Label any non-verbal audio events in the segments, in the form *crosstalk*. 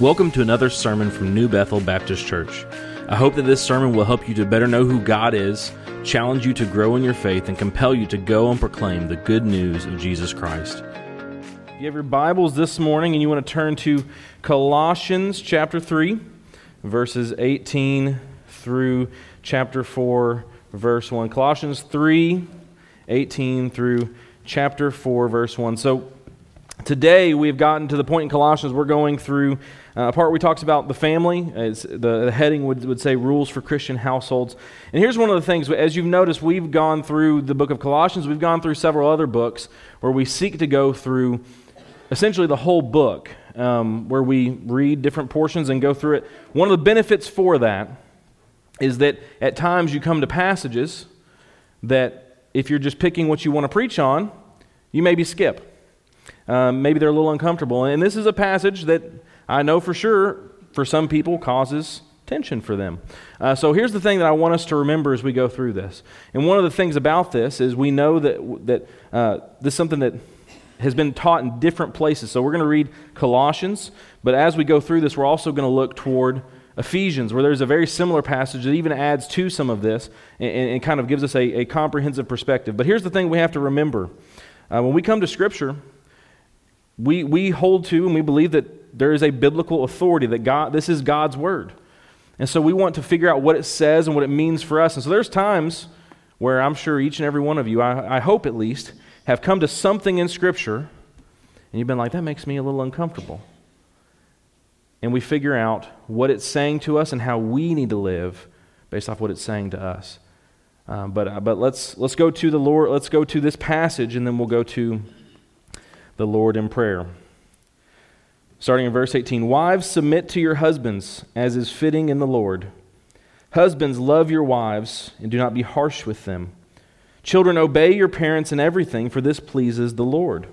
Welcome to another sermon from New Bethel Baptist Church. I hope that this sermon will help you to better know who God is, challenge you to grow in your faith, and compel you to go and proclaim the good news of Jesus Christ. If you have your Bibles this morning and you want to turn to Colossians chapter 3, verses 18 through chapter 4, verse 1. Colossians 3, 18 through chapter 4, verse 1. So today we've gotten to the point in Colossians we're going through uh, a part where we talks about the family. As the, the heading would, would say rules for Christian households. And here's one of the things, as you've noticed, we've gone through the book of Colossians, we've gone through several other books where we seek to go through essentially the whole book, um, where we read different portions and go through it. One of the benefits for that is that at times you come to passages that if you're just picking what you want to preach on, you maybe skip. Um, maybe they're a little uncomfortable. And this is a passage that I know for sure for some people causes tension for them. Uh, so here's the thing that I want us to remember as we go through this. And one of the things about this is we know that, that uh, this is something that has been taught in different places. So we're going to read Colossians, but as we go through this, we're also going to look toward Ephesians, where there's a very similar passage that even adds to some of this and, and kind of gives us a, a, comprehensive perspective. But here's the thing we have to remember uh, when we come to Scripture, we, we hold to and we believe that there is a biblical authority, that God, this is God's Word. And so we want to figure out what it says and what it means for us. And so there's times where I'm sure each and every one of you, I, I hope at least, have come to something in Scripture and you've been like, that makes me a little uncomfortable and we figure out what it's saying to us and how we need to live based off what it's saying to us. Um, but uh, but let's, let's go to the Lord, let's go to this passage, and then we'll go to the Lord in prayer. Starting in verse 18 Wives, submit to your husbands as is fitting in the Lord. Husbands, love your wives and do not be harsh with them. Children, obey your parents in everything, for this pleases the Lord.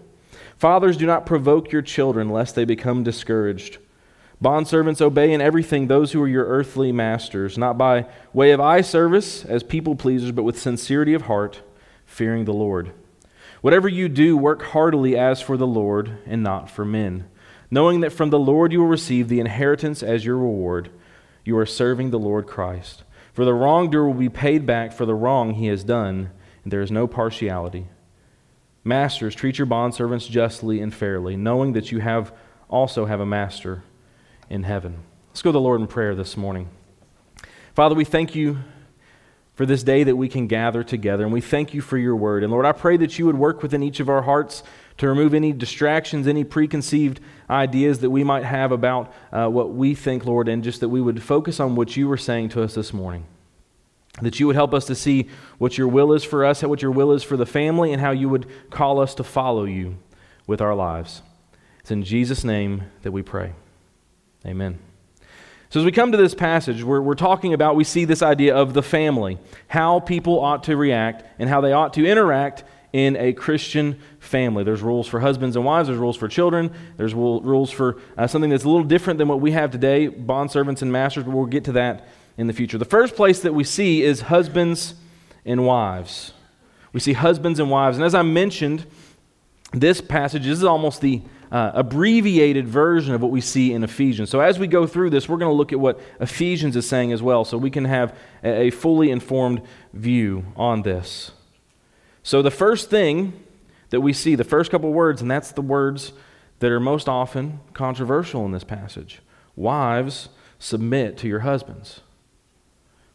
Fathers, do not provoke your children, lest they become discouraged. Bondservants, obey in everything those who are your earthly masters, not by way of eye service as people pleasers, but with sincerity of heart, fearing the Lord. Whatever you do, work heartily as for the Lord and not for men, knowing that from the Lord you will receive the inheritance as your reward. You are serving the Lord Christ. For the wrongdoer will be paid back for the wrong he has done, and there is no partiality. Masters, treat your bondservants justly and fairly, knowing that you have also have a master in heaven. Let's go to the Lord in prayer this morning. Father, we thank you for this day that we can gather together, and we thank you for your word. And Lord, I pray that you would work within each of our hearts to remove any distractions, any preconceived ideas that we might have about uh, what we think, Lord, and just that we would focus on what you were saying to us this morning. That you would help us to see what your will is for us, what your will is for the family, and how you would call us to follow you with our lives. It's in Jesus' name that we pray. Amen. So, as we come to this passage, we're, we're talking about, we see this idea of the family, how people ought to react and how they ought to interact in a Christian family. There's rules for husbands and wives, there's rules for children, there's rules for uh, something that's a little different than what we have today bond servants and masters, but we'll get to that in the future. The first place that we see is husbands and wives. We see husbands and wives. And as I mentioned, this passage this is almost the uh, abbreviated version of what we see in Ephesians. So, as we go through this, we're going to look at what Ephesians is saying as well, so we can have a, a fully informed view on this. So, the first thing that we see, the first couple words, and that's the words that are most often controversial in this passage Wives, submit to your husbands.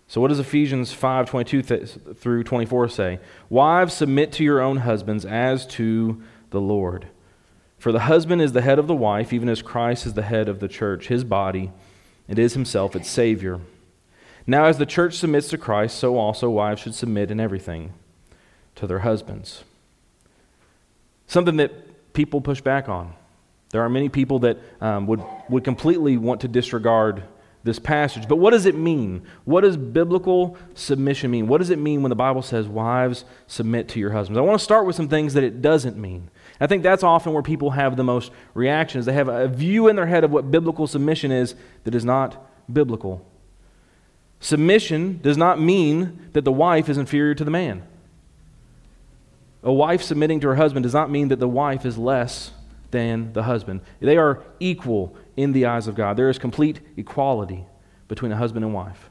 So, what does Ephesians 5 22 th- through 24 say? Wives, submit to your own husbands as to the Lord. For the husband is the head of the wife, even as Christ is the head of the church, his body. And is himself its Savior. Now, as the church submits to Christ, so also wives should submit in everything to their husbands. Something that people push back on. There are many people that um, would, would completely want to disregard this passage. But what does it mean? What does biblical submission mean? What does it mean when the Bible says, Wives, submit to your husbands? I want to start with some things that it doesn't mean. I think that's often where people have the most reactions. They have a view in their head of what biblical submission is that is not biblical. Submission does not mean that the wife is inferior to the man. A wife submitting to her husband does not mean that the wife is less than the husband. They are equal in the eyes of God. There is complete equality between a husband and wife.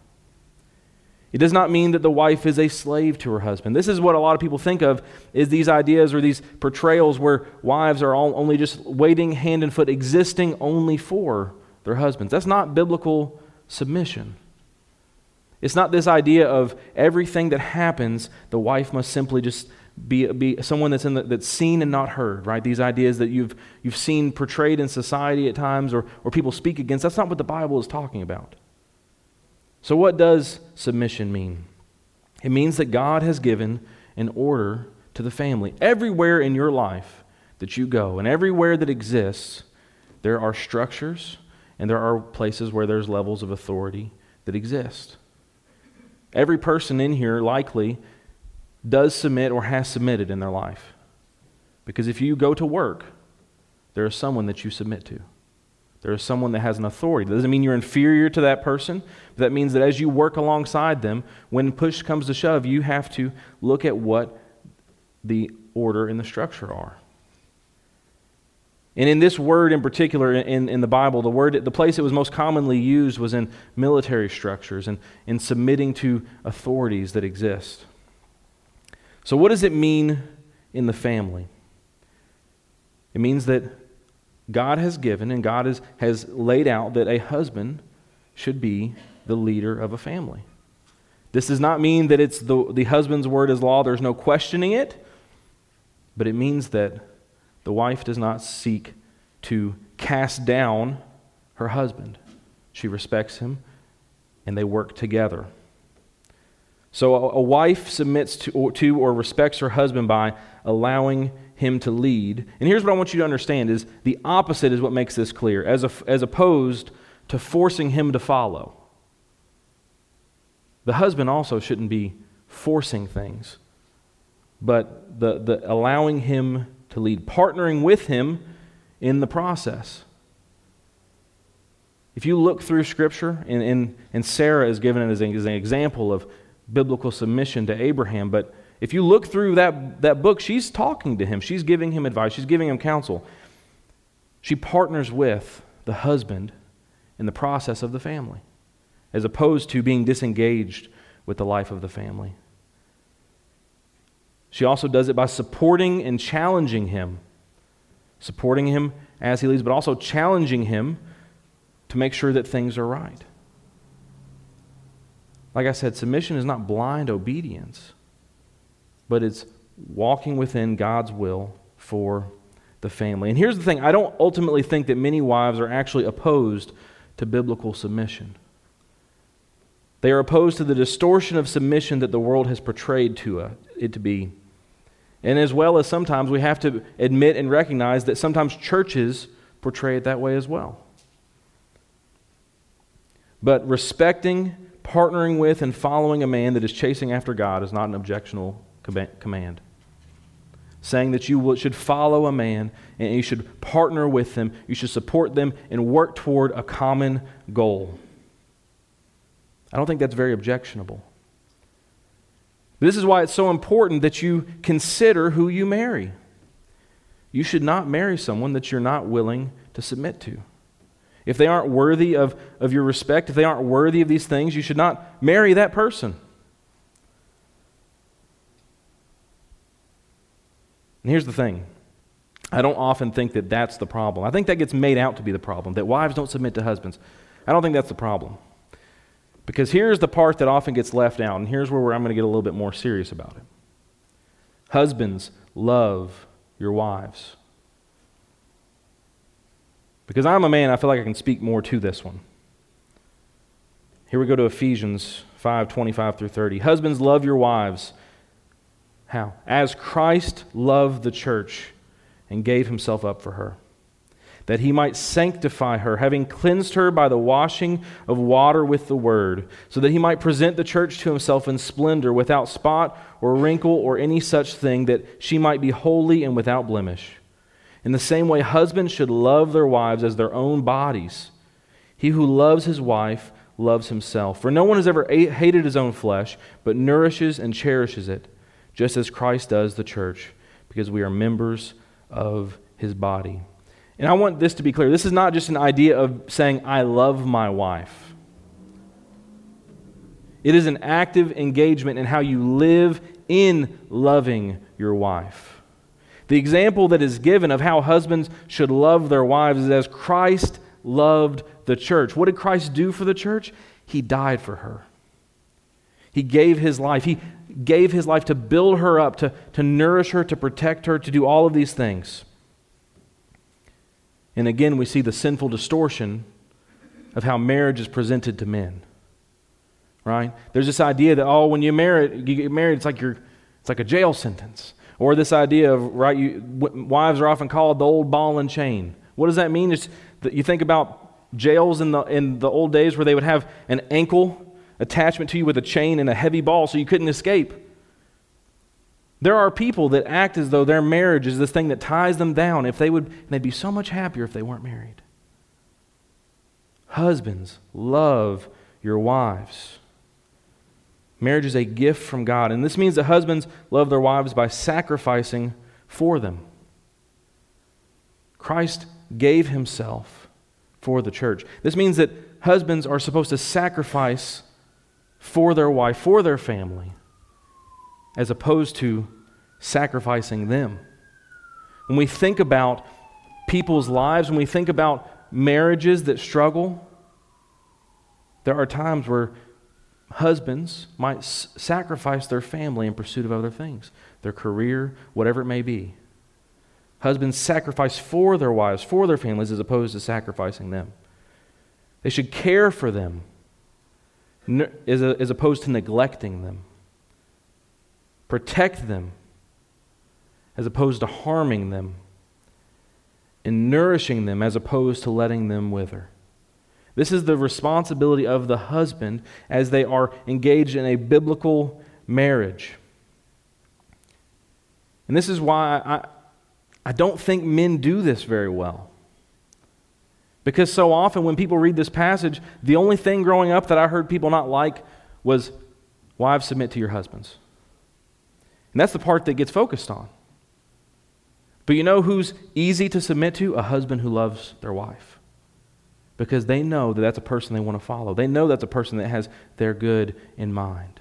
It does not mean that the wife is a slave to her husband. This is what a lot of people think of is these ideas or these portrayals where wives are all only just waiting hand and foot, existing only for their husbands. That's not biblical submission. It's not this idea of everything that happens, the wife must simply just be, be someone that's, in the, that's seen and not heard, right? These ideas that you've, you've seen portrayed in society at times or, or people speak against. That's not what the Bible is talking about. So, what does submission mean? It means that God has given an order to the family. Everywhere in your life that you go and everywhere that exists, there are structures and there are places where there's levels of authority that exist. Every person in here likely does submit or has submitted in their life. Because if you go to work, there is someone that you submit to. There is someone that has an authority. That doesn't mean you're inferior to that person. But that means that as you work alongside them, when push comes to shove, you have to look at what the order and the structure are. And in this word in particular in, in the Bible, the word the place it was most commonly used was in military structures and in submitting to authorities that exist. So what does it mean in the family? It means that God has given and God has, has laid out that a husband should be the leader of a family. This does not mean that it's the, the husband's word is law, there's no questioning it, but it means that the wife does not seek to cast down her husband. She respects him, and they work together. So a, a wife submits to or, to or respects her husband by allowing him to lead. And here's what I want you to understand is the opposite is what makes this clear, as, a, as opposed to forcing him to follow. The husband also shouldn't be forcing things, but the, the allowing him to lead, partnering with him in the process. If you look through Scripture, and, and, and Sarah is given as as an example of biblical submission to Abraham, but if you look through that, that book, she's talking to him. She's giving him advice. She's giving him counsel. She partners with the husband in the process of the family, as opposed to being disengaged with the life of the family. She also does it by supporting and challenging him. Supporting him as he leads, but also challenging him to make sure that things are right. Like I said, submission is not blind obedience, but it's walking within God's will for the family. And here's the thing I don't ultimately think that many wives are actually opposed to biblical submission. They are opposed to the distortion of submission that the world has portrayed to uh, it to be. And as well as sometimes we have to admit and recognize that sometimes churches portray it that way as well. But respecting, partnering with, and following a man that is chasing after God is not an objectionable command. Saying that you should follow a man and you should partner with them, you should support them and work toward a common goal. I don't think that's very objectionable. This is why it's so important that you consider who you marry. You should not marry someone that you're not willing to submit to. If they aren't worthy of, of your respect, if they aren't worthy of these things, you should not marry that person. And here's the thing I don't often think that that's the problem. I think that gets made out to be the problem, that wives don't submit to husbands. I don't think that's the problem. Because here's the part that often gets left out, and here's where I'm going to get a little bit more serious about it. Husbands, love your wives. Because I'm a man, I feel like I can speak more to this one. Here we go to Ephesians 5 25 through 30. Husbands, love your wives. How? As Christ loved the church and gave himself up for her that he might sanctify her, having cleansed her by the washing of water with the word, so that he might present the church to himself in splendor, without spot or wrinkle or any such thing, that she might be holy and without blemish. In the same way, husbands should love their wives as their own bodies. He who loves his wife loves himself. For no one has ever hated his own flesh, but nourishes and cherishes it, just as Christ does the church, because we are members of his body. And I want this to be clear. This is not just an idea of saying, I love my wife. It is an active engagement in how you live in loving your wife. The example that is given of how husbands should love their wives is as Christ loved the church. What did Christ do for the church? He died for her. He gave his life. He gave his life to build her up, to, to nourish her, to protect her, to do all of these things. And again, we see the sinful distortion of how marriage is presented to men. Right? There's this idea that, oh, when you, marry, you get married, it's like, you're, it's like a jail sentence. Or this idea of, right, you, wives are often called the old ball and chain. What does that mean? It's that you think about jails in the, in the old days where they would have an ankle attachment to you with a chain and a heavy ball so you couldn't escape. There are people that act as though their marriage is this thing that ties them down. If they would, and they'd be so much happier if they weren't married. Husbands, love your wives. Marriage is a gift from God, and this means that husbands love their wives by sacrificing for them. Christ gave himself for the church. This means that husbands are supposed to sacrifice for their wife, for their family as opposed to sacrificing them. When we think about people's lives, when we think about marriages that struggle, there are times where husbands might s- sacrifice their family in pursuit of other things, their career, whatever it may be. Husbands sacrifice for their wives, for their families, as opposed to sacrificing them. They should care for them as, as opposed to neglecting them protect them as opposed to harming them, and nourishing them as opposed to letting them wither. This is the responsibility of the husband as they are engaged in a biblical marriage. And this is why I, I don't think men do this very well. Because so often when people read this passage, the only thing growing up that I heard people not like was, Wives, submit to your husbands. And that's the part that gets focused on. But you know who's easy to submit to? A husband who loves their wife. Because they know that that's a person they want to follow. They know that's a person that has their good in mind.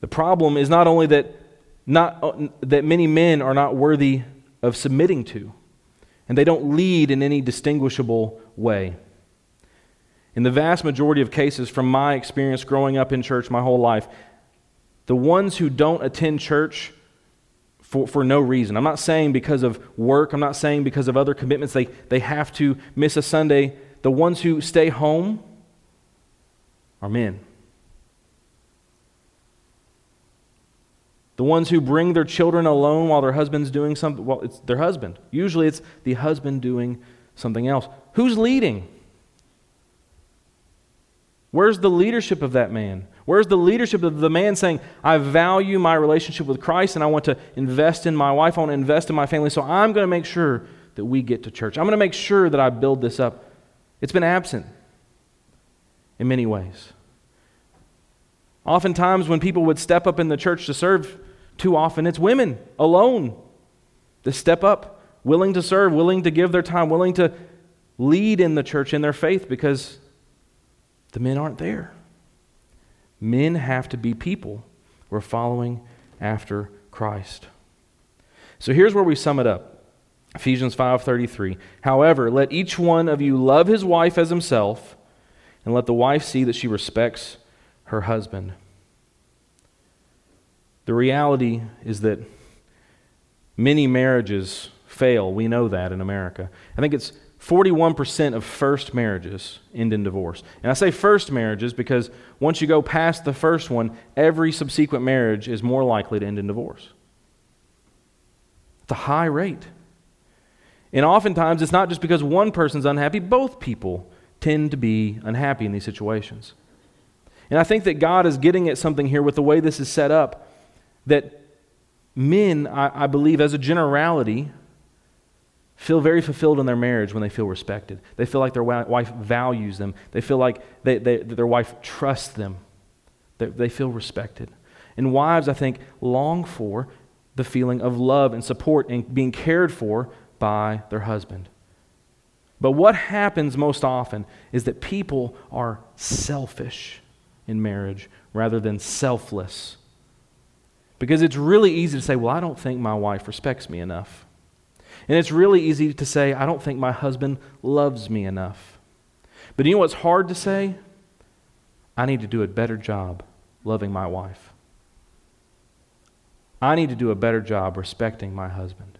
The problem is not only that, not, that many men are not worthy of submitting to, and they don't lead in any distinguishable way. In the vast majority of cases, from my experience growing up in church my whole life, the ones who don't attend church for, for no reason. I'm not saying because of work, I'm not saying because of other commitments they, they have to miss a Sunday. The ones who stay home are men. The ones who bring their children alone while their husband's doing something, well, it's their husband. Usually it's the husband doing something else. Who's leading? Where's the leadership of that man? Where's the leadership of the man saying, I value my relationship with Christ and I want to invest in my wife, I want to invest in my family, so I'm going to make sure that we get to church. I'm going to make sure that I build this up. It's been absent in many ways. Oftentimes, when people would step up in the church to serve, too often it's women alone that step up, willing to serve, willing to give their time, willing to lead in the church in their faith because the men aren't there. Men have to be people We're following after Christ. So here's where we sum it up. Ephesians 5:33. However, let each one of you love his wife as himself, and let the wife see that she respects her husband. The reality is that many marriages fail. We know that in America. I think it's 41% of first marriages end in divorce. And I say first marriages because once you go past the first one, every subsequent marriage is more likely to end in divorce. It's a high rate. And oftentimes, it's not just because one person's unhappy, both people tend to be unhappy in these situations. And I think that God is getting at something here with the way this is set up that men, I, I believe, as a generality, feel very fulfilled in their marriage when they feel respected. They feel like their wife values them. They feel like they, they, their wife trusts them. They, they feel respected. And wives, I think, long for the feeling of love and support and being cared for by their husband. But what happens most often is that people are selfish in marriage rather than selfless. Because it's really easy to say, Well, I don't think my wife respects me enough. And it's really easy to say, I don't think my husband loves me enough. But you know what's hard to say? I need to do a better job loving my wife. I need to do a better job respecting my husband.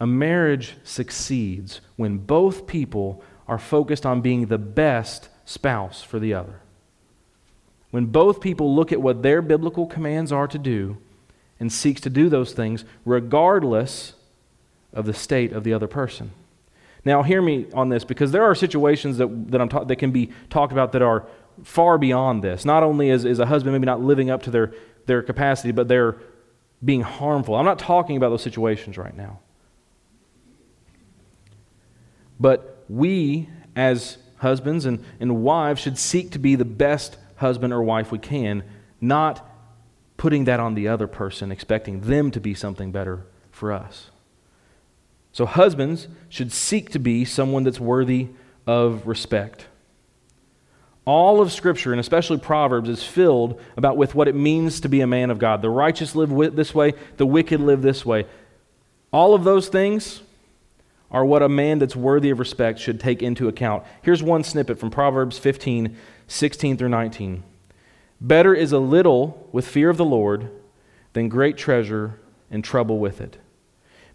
A marriage succeeds when both people are focused on being the best spouse for the other. When both people look at what their biblical commands are to do and seeks to do those things regardless of the state of the other person. Now, hear me on this because there are situations that, that, I'm ta- that can be talked about that are far beyond this. Not only is, is a husband maybe not living up to their, their capacity, but they're being harmful. I'm not talking about those situations right now. But we, as husbands and, and wives, should seek to be the best husband or wife we can, not putting that on the other person, expecting them to be something better for us. So, husbands should seek to be someone that's worthy of respect. All of Scripture, and especially Proverbs, is filled about with what it means to be a man of God. The righteous live this way, the wicked live this way. All of those things are what a man that's worthy of respect should take into account. Here's one snippet from Proverbs 15, 16 through 19. Better is a little with fear of the Lord than great treasure and trouble with it.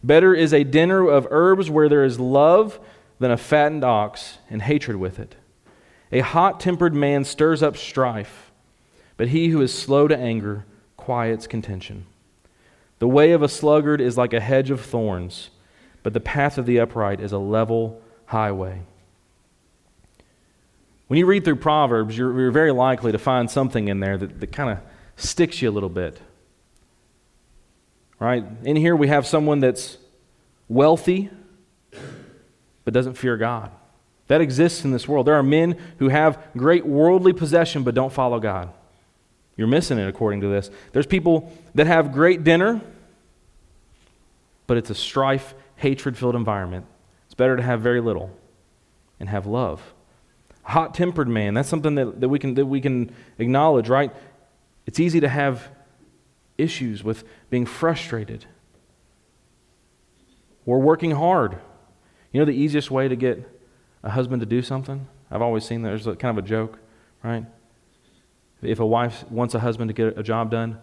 Better is a dinner of herbs where there is love than a fattened ox and hatred with it. A hot tempered man stirs up strife, but he who is slow to anger quiets contention. The way of a sluggard is like a hedge of thorns but the path of the upright is a level highway. When you read through Proverbs, you're, you're very likely to find something in there that, that kind of sticks you a little bit. Right? In here, we have someone that's wealthy, but doesn't fear God. That exists in this world. There are men who have great worldly possession, but don't follow God. You're missing it according to this. There's people that have great dinner, but it's a strife hatred filled environment, it's better to have very little and have love. Hot tempered man, that's something that, that, we can, that we can acknowledge, right? It's easy to have issues with being frustrated We're working hard. You know the easiest way to get a husband to do something? I've always seen that. There's a, kind of a joke, right? If a wife wants a husband to get a job done,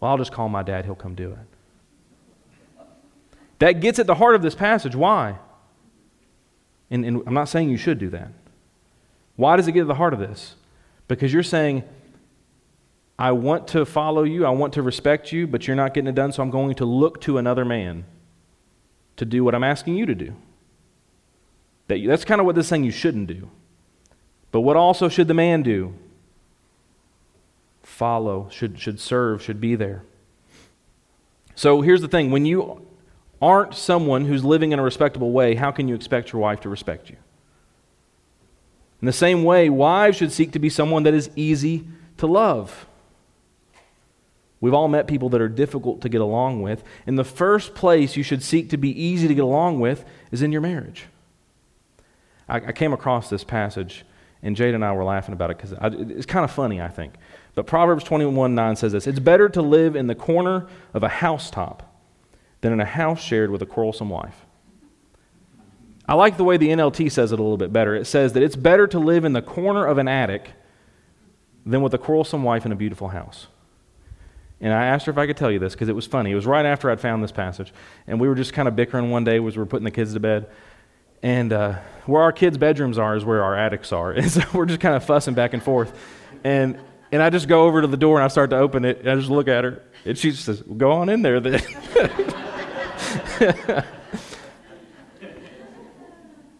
well, I'll just call my dad, he'll come do it. That gets at the heart of this passage. Why? And, and, I'm not saying you should do that. Why does it get to the heart of this? Because you're saying, I want to follow you, I want to respect you, but you're not getting it done, so I'm going to look to another man to do what I'm asking you to do. That that's kind of what this is saying you shouldn't do. But what also should the man do? Follow, should, should serve, should be there. So here's the thing when you aren't someone who's living in a respectable way, how can you expect your wife to respect you? In the same way, wives should seek to be someone that is easy to love. We've all met people that are difficult to get along with. And the first place you should seek to be easy to get along with is in your marriage. I, I came across this passage, and Jade and I were laughing about it because it's kind of funny, I think. But Proverbs 21 9 says this It's better to live in the corner of a housetop than in a house shared with a quarrelsome wife. I like the way the NLT says it a little bit better. It says that it's better to live in the corner of an attic than with a quarrelsome wife in a beautiful house. And I asked her if I could tell you this because it was funny. It was right after I'd found this passage. And we were just kind of bickering one day as we were putting the kids to bed. And uh, where our kids' bedrooms are is where our attics are. *laughs* And so we're just kind of fussing back and forth. And, and I just go over to the door and I start to open it. And I just look at her. And she says, Go on in there then. *laughs*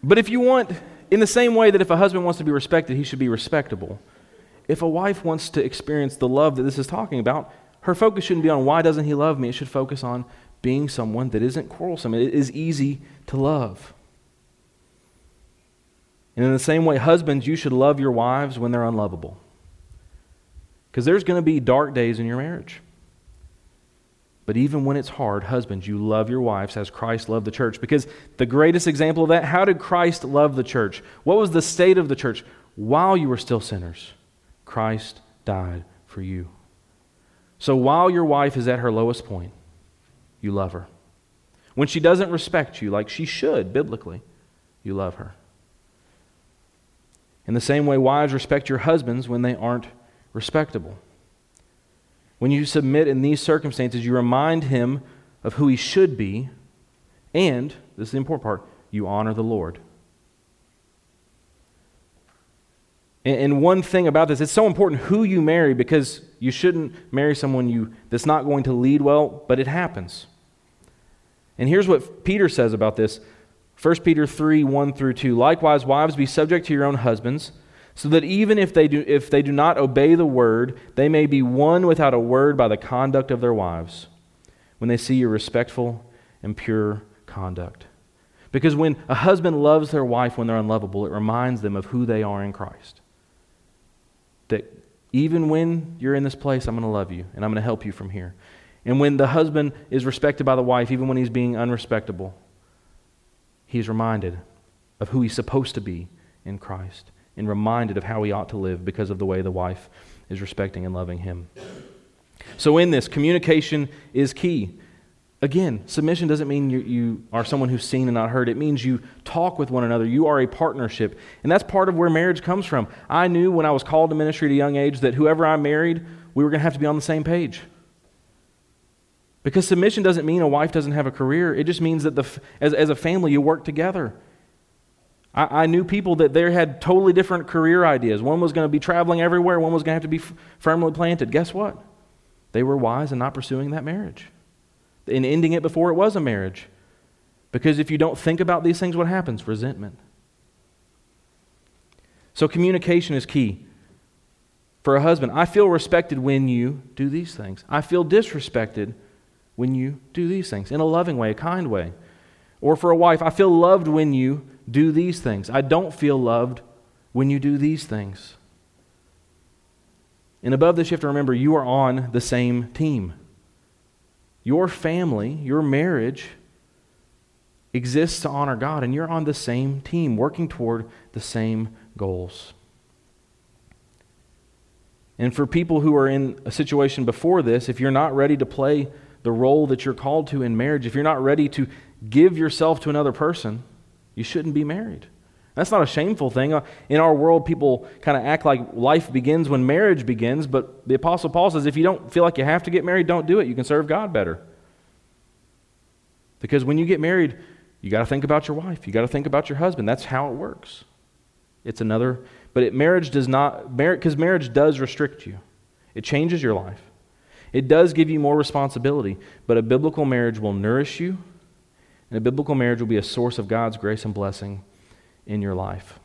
but if you want, in the same way that if a husband wants to be respected, he should be respectable. If a wife wants to experience the love that this is talking about, her focus shouldn't be on why doesn't he love me? It should focus on being someone that isn't quarrelsome. It is easy to love. And in the same way, husbands, you should love your wives when they're unlovable. Because there's going to be dark days in your marriage. But even when it's hard, husbands, you love your wives as Christ loved the church. Because the greatest example of that, how did Christ love the church? What was the state of the church? While you were still sinners, Christ died for you. So while your wife is at her lowest point, you love her. When she doesn't respect you like she should biblically, you love her. In the same way, wives respect your husbands when they aren't respectable. When you submit in these circumstances, you remind him of who he should be, and, this is the important part, you honor the Lord. And one thing about this, it's so important who you marry because you shouldn't marry someone you, that's not going to lead well, but it happens. And here's what Peter says about this 1 Peter 3 1 through 2. Likewise, wives, be subject to your own husbands so that even if they, do, if they do not obey the word, they may be won without a word by the conduct of their wives, when they see your respectful and pure conduct. Because when a husband loves their wife when they're unlovable, it reminds them of who they are in Christ. Even when you're in this place, I'm going to love you and I'm going to help you from here. And when the husband is respected by the wife, even when he's being unrespectable, he's reminded of who he's supposed to be in Christ and reminded of how he ought to live because of the way the wife is respecting and loving him. So, in this, communication is key. Again, submission doesn't mean you, you, are someone who's seen and not heard. It means you talk with one another. You are a partnership. And that's part of where marriage comes from. I knew when I was called to ministry at a young age that whoever I married, we were going to have to be on the same page. Because submission doesn't mean a wife doesn't have a career, it just means that the, as, as a family, you work together. I, I knew people that they had totally different career ideas. One was going to be traveling everywhere, one was going to have to be f- firmly planted. Guess what? They were wise in not pursuing that marriage, in ending it before it was a marriage. Because if you don't think about these things, what happens? Resentment. So communication is key. For a husband, I feel respected when you do these things. I feel disrespected when you do these things in a loving way, a kind way. Or for a wife, I feel loved when you do these things. I don't feel loved when you do these things. And above this, you have to remember you are on the same team. Your family, your marriage exists to honor God, and you're on the same team, working toward the same goals. And for people who are in a situation before this, if you're not ready to play the role that you're called to in marriage, if you're not ready to give yourself to another person, you shouldn't be married. That's not a shameful thing. Uh, in our world, people kind of act like life begins when marriage begins, but the Apostle Paul says if you don't feel like you have to get married, don't do it. You can serve God better. Because when you get married, you got to think about your wife, you got to think about your husband. That's how it works. It's another, but it, marriage does not, because marriage does restrict you, it changes your life. It does give you more responsibility, but a biblical marriage will nourish you and a biblical marriage will be a source of God's grace and blessing in your life.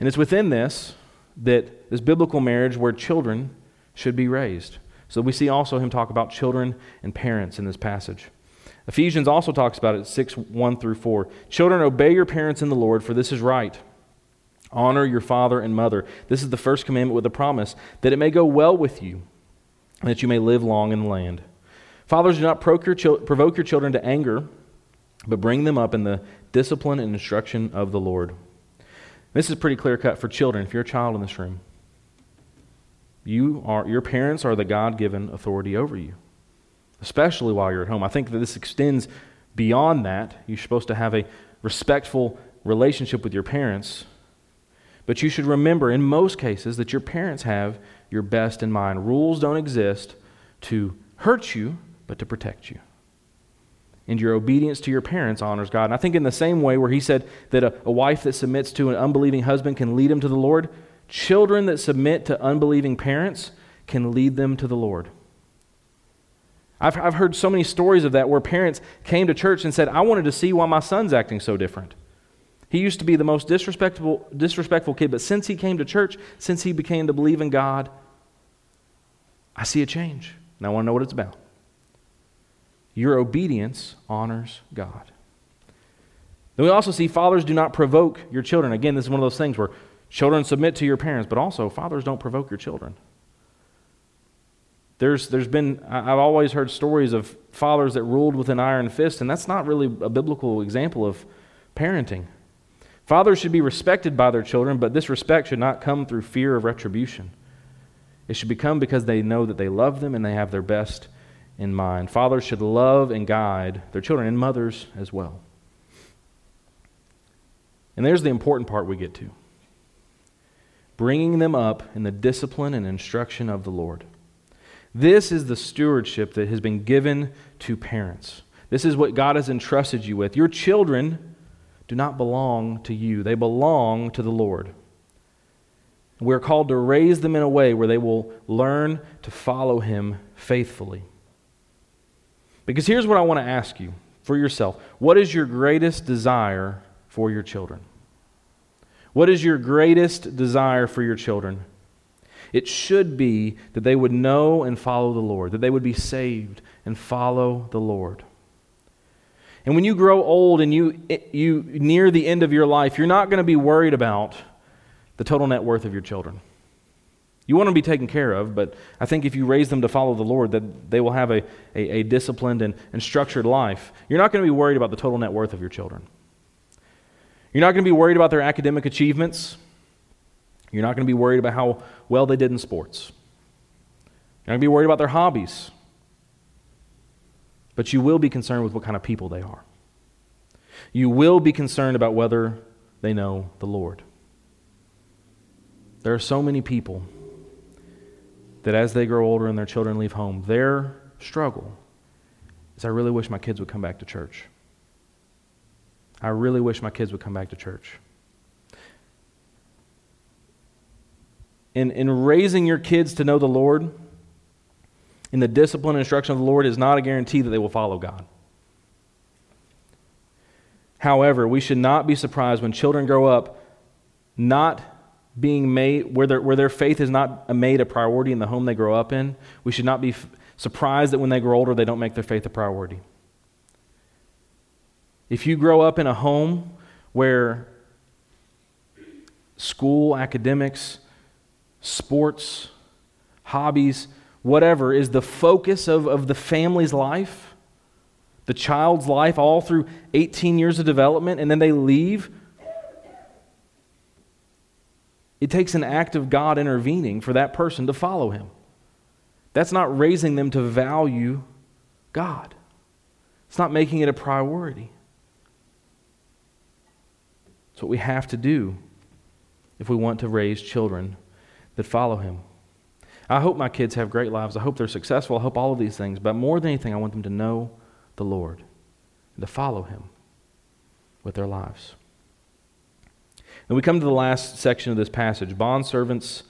And it's within this that this biblical marriage where children should be raised. So we see also him talk about children and parents in this passage. Ephesians also talks about it 6 1 through 4. Children, obey your parents in the Lord, for this is right. Honor your father and mother. This is the first commandment with a promise that it may go well with you, and that you may live long in the land. Fathers, do not provoke your children to anger but bring them up in the discipline and instruction of the Lord. This is pretty clear cut for children. If you're a child in this room, you are, your parents are the God given authority over you, especially while you're at home. I think that this extends beyond that. You're supposed to have a respectful relationship with your parents, but you should remember in most cases that your parents have your best in mind. Rules don't exist to hurt you, but to protect you and your obedience to your parents honors God. And I think in the same way where he said that a, a, wife that submits to an unbelieving husband can lead him to the Lord, children that submit to unbelieving parents can lead them to the Lord. I've, I've heard so many stories of that where parents came to church and said, I wanted to see why my son's acting so different. He used to be the most disrespectful, disrespectful kid, but since he came to church, since he began to believe in God, I see a change. And I want to know what it's about. Your obedience honors God. Then we also see fathers do not provoke your children. Again, this is one of those things where children submit to your parents, but also fathers don't provoke your children. There's, there's been, I've always heard stories of fathers that ruled with an iron fist, and that's not really a biblical example of parenting. Fathers should be respected by their children, but this respect should not come through fear of retribution. It should become because they know that they love them and they have their best in mind. Fathers should love and guide their children, and mothers as well. And there's the important part we get to bringing them up in the discipline and instruction of the Lord. This is the stewardship that has been given to parents. This is what God has entrusted you with. Your children do not belong to you, they belong to the Lord. We're called to raise them in a way where they will learn to follow Him faithfully. Because here's what I want to ask you for yourself What is your greatest desire for your children? What is your greatest desire for your children? It should be that they would know and follow the Lord, that they would be saved and follow the Lord. And when you grow old and you, you near the end of your life, you're not going to be worried about the total net worth of your children. You want them to be taken care of, but I think if you raise them to follow the Lord, that they will have a, a, a disciplined and, and structured life. You're not going to be worried about the total net worth of your children. You're not going to be worried about their academic achievements. You're not going to be worried about how well they did in sports. You're not going to be worried about their hobbies. But you will be concerned with what kind of people they are. You will be concerned about whether they know the Lord. There are so many people that as they grow older and their children leave home, their struggle is I really wish my kids would come back to church. I really wish my kids would come back to church. In, in raising your kids to know the Lord, in the discipline and instruction of the Lord, is not a guarantee that they will follow God. However, we should not be surprised when children grow up not being made, where their, where their faith is not made a priority in the home they grow up in. We should not be f- surprised that when they grow older, they don't make their faith a priority. If you grow up in a home where school, academics, sports, hobbies, whatever is the focus of, of the family's life, the child's life, all through 18 years of development, and then they leave, it takes an act of God intervening for that person to follow him. That's not raising them to value God, it's not making it a priority. It's what we have to do if we want to raise children that follow Him. I hope my kids have great lives. I hope they're successful. I hope all of these things. But more than anything, I want them to know the Lord and to follow Him with their lives. And we come to the last section of this passage bond servants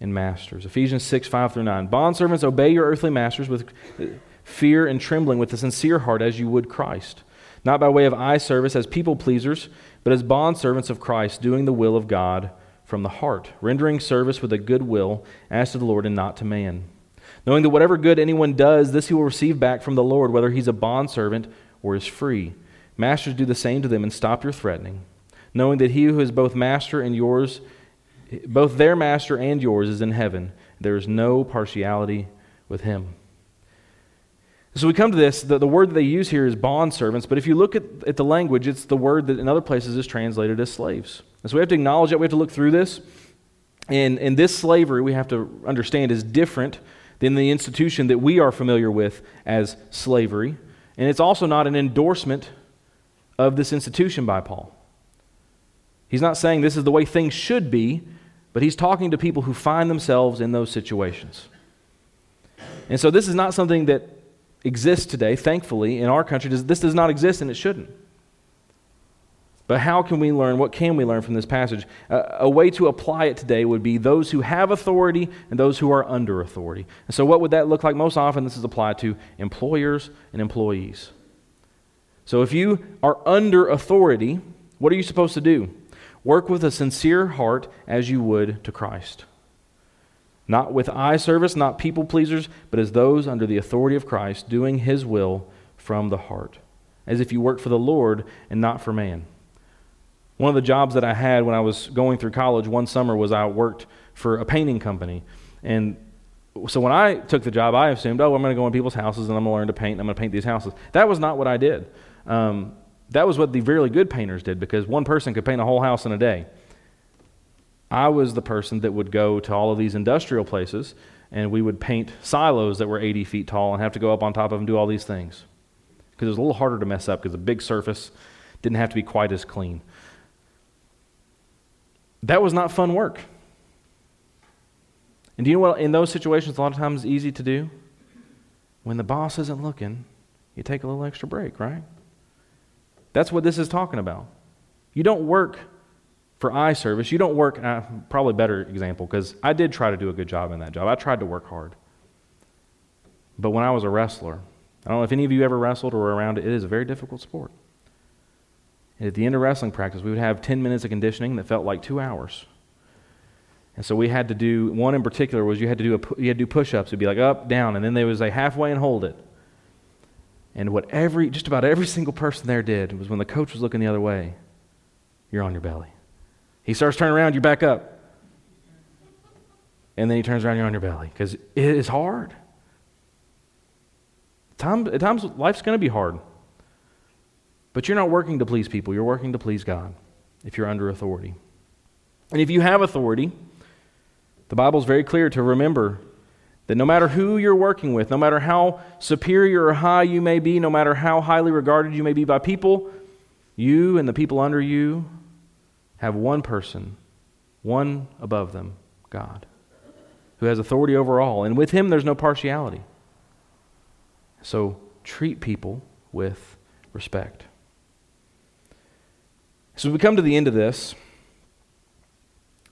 and masters. Ephesians 6, 5 through 9. Bond servants, obey your earthly masters with uh, fear and trembling, with a sincere heart, as you would Christ not by way of eye service as people pleasers, but as bondservants of Christ, doing the will of God from the heart, rendering service with a good will as to the Lord and not to man. Knowing that whatever good anyone does, this he will receive back from the Lord, whether he's a bondservant or is free. Masters, do the same to them and stop your threatening, knowing that he who is both master and yours, both their master and yours, is in heaven. There is no partiality with him. So we come to this, the, the word that they use here is bond servants, but if you look at, at the language, it's the word that in other places is translated as slaves. And so we have to acknowledge that, we have to look through this. And, and this slavery, we have to understand, is different than the institution that we are familiar with as slavery. And it's also not an endorsement of this institution by Paul. He's not saying this is the way things should be, but he's talking to people who find themselves in those situations. And so this is not something that exists today, thankfully, in our country. This does not exist and it shouldn't. But how can we learn? What can we learn from this passage? Uh, a way to apply it today would be those who have authority and those who are under authority. And so, what would that look like? Most often, this is applied to employers and employees. So, if you are under authority, what are you supposed to do? Work with a sincere heart as you would to Christ. Not with eye service, not people pleasers, but as those under the authority of Christ, doing his will from the heart, as if you worked for the Lord and not for man. One of the jobs that I had when I was going through college one summer was I worked for a painting company. And so when I took the job, I assumed, oh, I'm going to go in people's houses and I'm going to learn to paint and I'm going to paint these houses. That was not what I did. Um, that was what the really good painters did because one person could paint a whole house in a day. I was the person that would go to all of these industrial places and we would paint silos that were 80 feet tall and have to go up on top of them and do all these things because it was a little harder to mess up because the big surface didn't have to be quite as clean. That was not fun work. And do you know what, in those situations, a lot of times it's easy to do? When the boss isn't looking, you take a little extra break, right? That's what this is talking about. You don't work for eye service. You don't work, uh, probably better example, because I did try to do a good job in that job. I tried to work hard. But when I was a wrestler, I don't know if any of you ever wrestled or were around it, it is a very difficult sport. And at the end of wrestling practice, we would have 10 minutes of conditioning that felt like two hours. And so we had to do one in particular was you had to do a, you had to do push-ups. It'd be like up, down, and then there was a halfway and hold it. And what every just about every single person there did was when the coach was looking the other way, you're on your belly. He starts turning around, you back up. And then he turns around, you're on your belly because it is hard. Time, at times, life's going to be hard. But you're not working to please people, you're working to please God if you're under authority. And if you have authority, the Bible is very clear to remember that no matter who you're working with, no matter how superior or high you may be, no matter how highly regarded you may be by people, you and the people under you have one person, one above them, God, who has authority over all. And with him, there's no partiality. So treat people with respect. So we come to the end of this.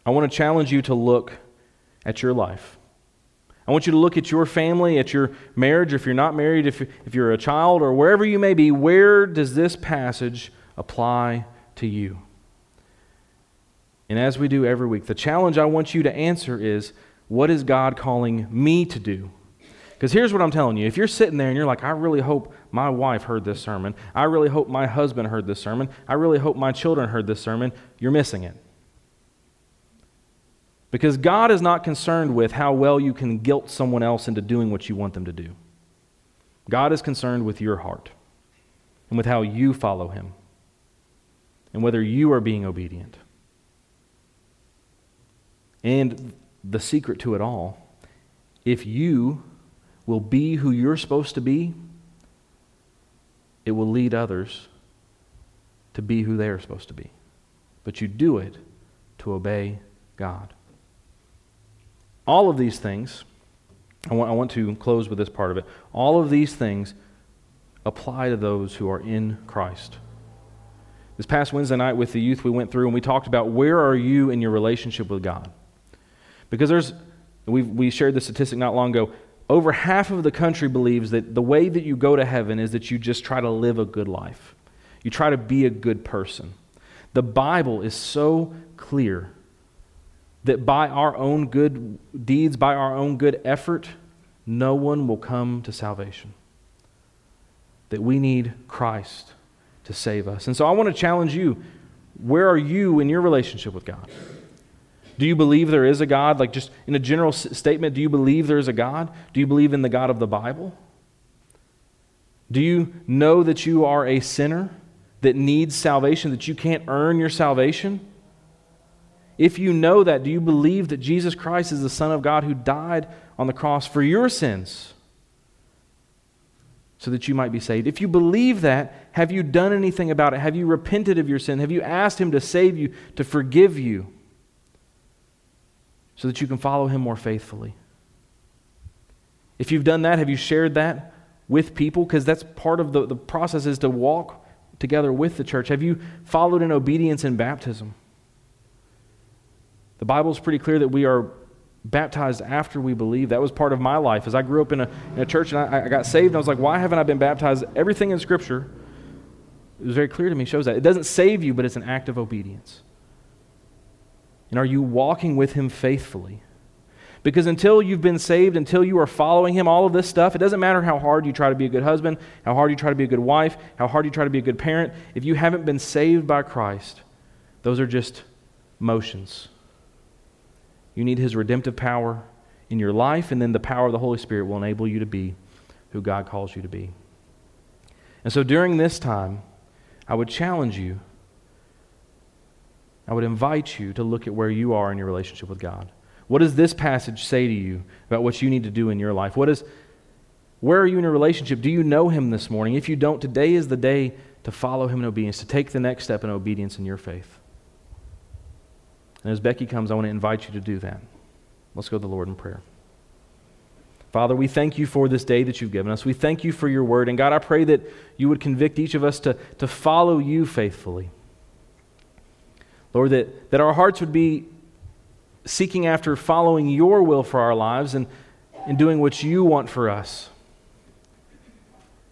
I want to challenge you to look at your life. I want you to look at your family, at your marriage, if you're not married, if, if you're a child, or wherever you may be. Where does this passage apply to you? And as we do every week, the challenge I want you to answer is what is God calling me to do? Because here's what I'm telling you. If you're sitting there and you're like, I really hope my wife heard this sermon, I really hope my husband heard this sermon, I really hope my children heard this sermon, you're missing it. Because God is not concerned with how well you can guilt someone else into doing what you want them to do. God is concerned with your heart and with how you follow Him and whether you are being obedient. And the secret to it all if you will be who you're supposed to be, it will lead others to be who they are supposed to be. But you do it to obey God. All of these things, I want, I want to close with this part of it. All of these things apply to those who are in Christ. This past Wednesday night with the youth, we went through and we talked about where are you in your relationship with God? Because there's, we we shared the statistic not long ago, over half of the country believes that the way that you go to heaven is that you just try to live a good life. You try to be a good person. The Bible is so clear that by our own good deeds, by our own good effort, no one will come to salvation. That we need Christ to save us. And so I want to challenge you where are you in your relationship with God? Do you believe there is a God? Like, just in a general statement, do you believe there is a God? Do you believe in the God of the Bible? Do you know that you are a sinner that needs salvation, that you can't earn your salvation? If you know that, do you believe that Jesus Christ is the Son of God who died on the cross for your sins so that you might be saved? If you believe that, have you done anything about it? Have you repented of your sin? Have you asked Him to save you, to forgive you, so that you can follow Him more faithfully? If you've done that, have you shared that with people? Because that's part of the, the process is to walk together with the church. Have you followed in obedience in baptism? The Bible is pretty clear that we are baptized after we believe. That was part of my life. As I grew up in a, in a church and I, I got saved, and I was like, why haven't I been baptized? Everything in Scripture, it was very clear to me, shows that. It doesn't save you, but it's an act of obedience. And are you walking with Him faithfully? Because until you've been saved, until you are following Him, all of this stuff, it doesn't matter how hard you try to be a good husband, how hard you try to be a good wife, how hard you try to be a good parent. If you haven't been saved by Christ, those are just motions. You need His redemptive power. in your life, and then the power of the Holy Spirit will enable you to be who God calls you to be. And so during this time, I would challenge you, I would invite you to look at where you are in your relationship with God. What does this passage say to you about what you need to do in your life? What is, where are you in a relationship? Do you know Him this morning? If you don't, today is the day to follow Him in obedience, to take the next step in obedience in your faith. And as Becky comes, I want to invite you to do that. Let's go to the Lord in prayer. Father, we thank you for this day that you've given us. We thank you for your word. And God, I pray that you would convict each of us to, to follow you faithfully. Lord, that, that our hearts would be seeking after following your will for our lives and, and doing what you want for us.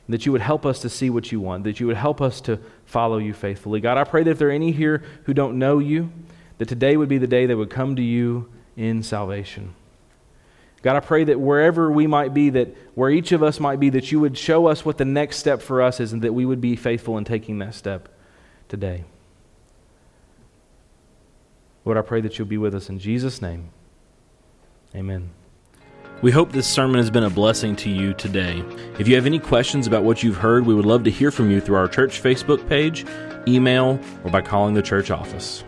That you would help us to see what you want, that you would help us to follow you faithfully. God, I pray that if there are any here who don't know you, that today would be the day they would come to you in salvation. God, I pray that wherever we might be, that where each of us might be, that you would show us what the next step for us is and that we would be faithful in taking that step today. Lord, I pray that you'll be with us in Jesus' name. Amen. We hope this sermon has been a blessing to you today. If you have any questions about what you've heard, we would love to hear from you through our church Facebook page, email, or by calling the church office.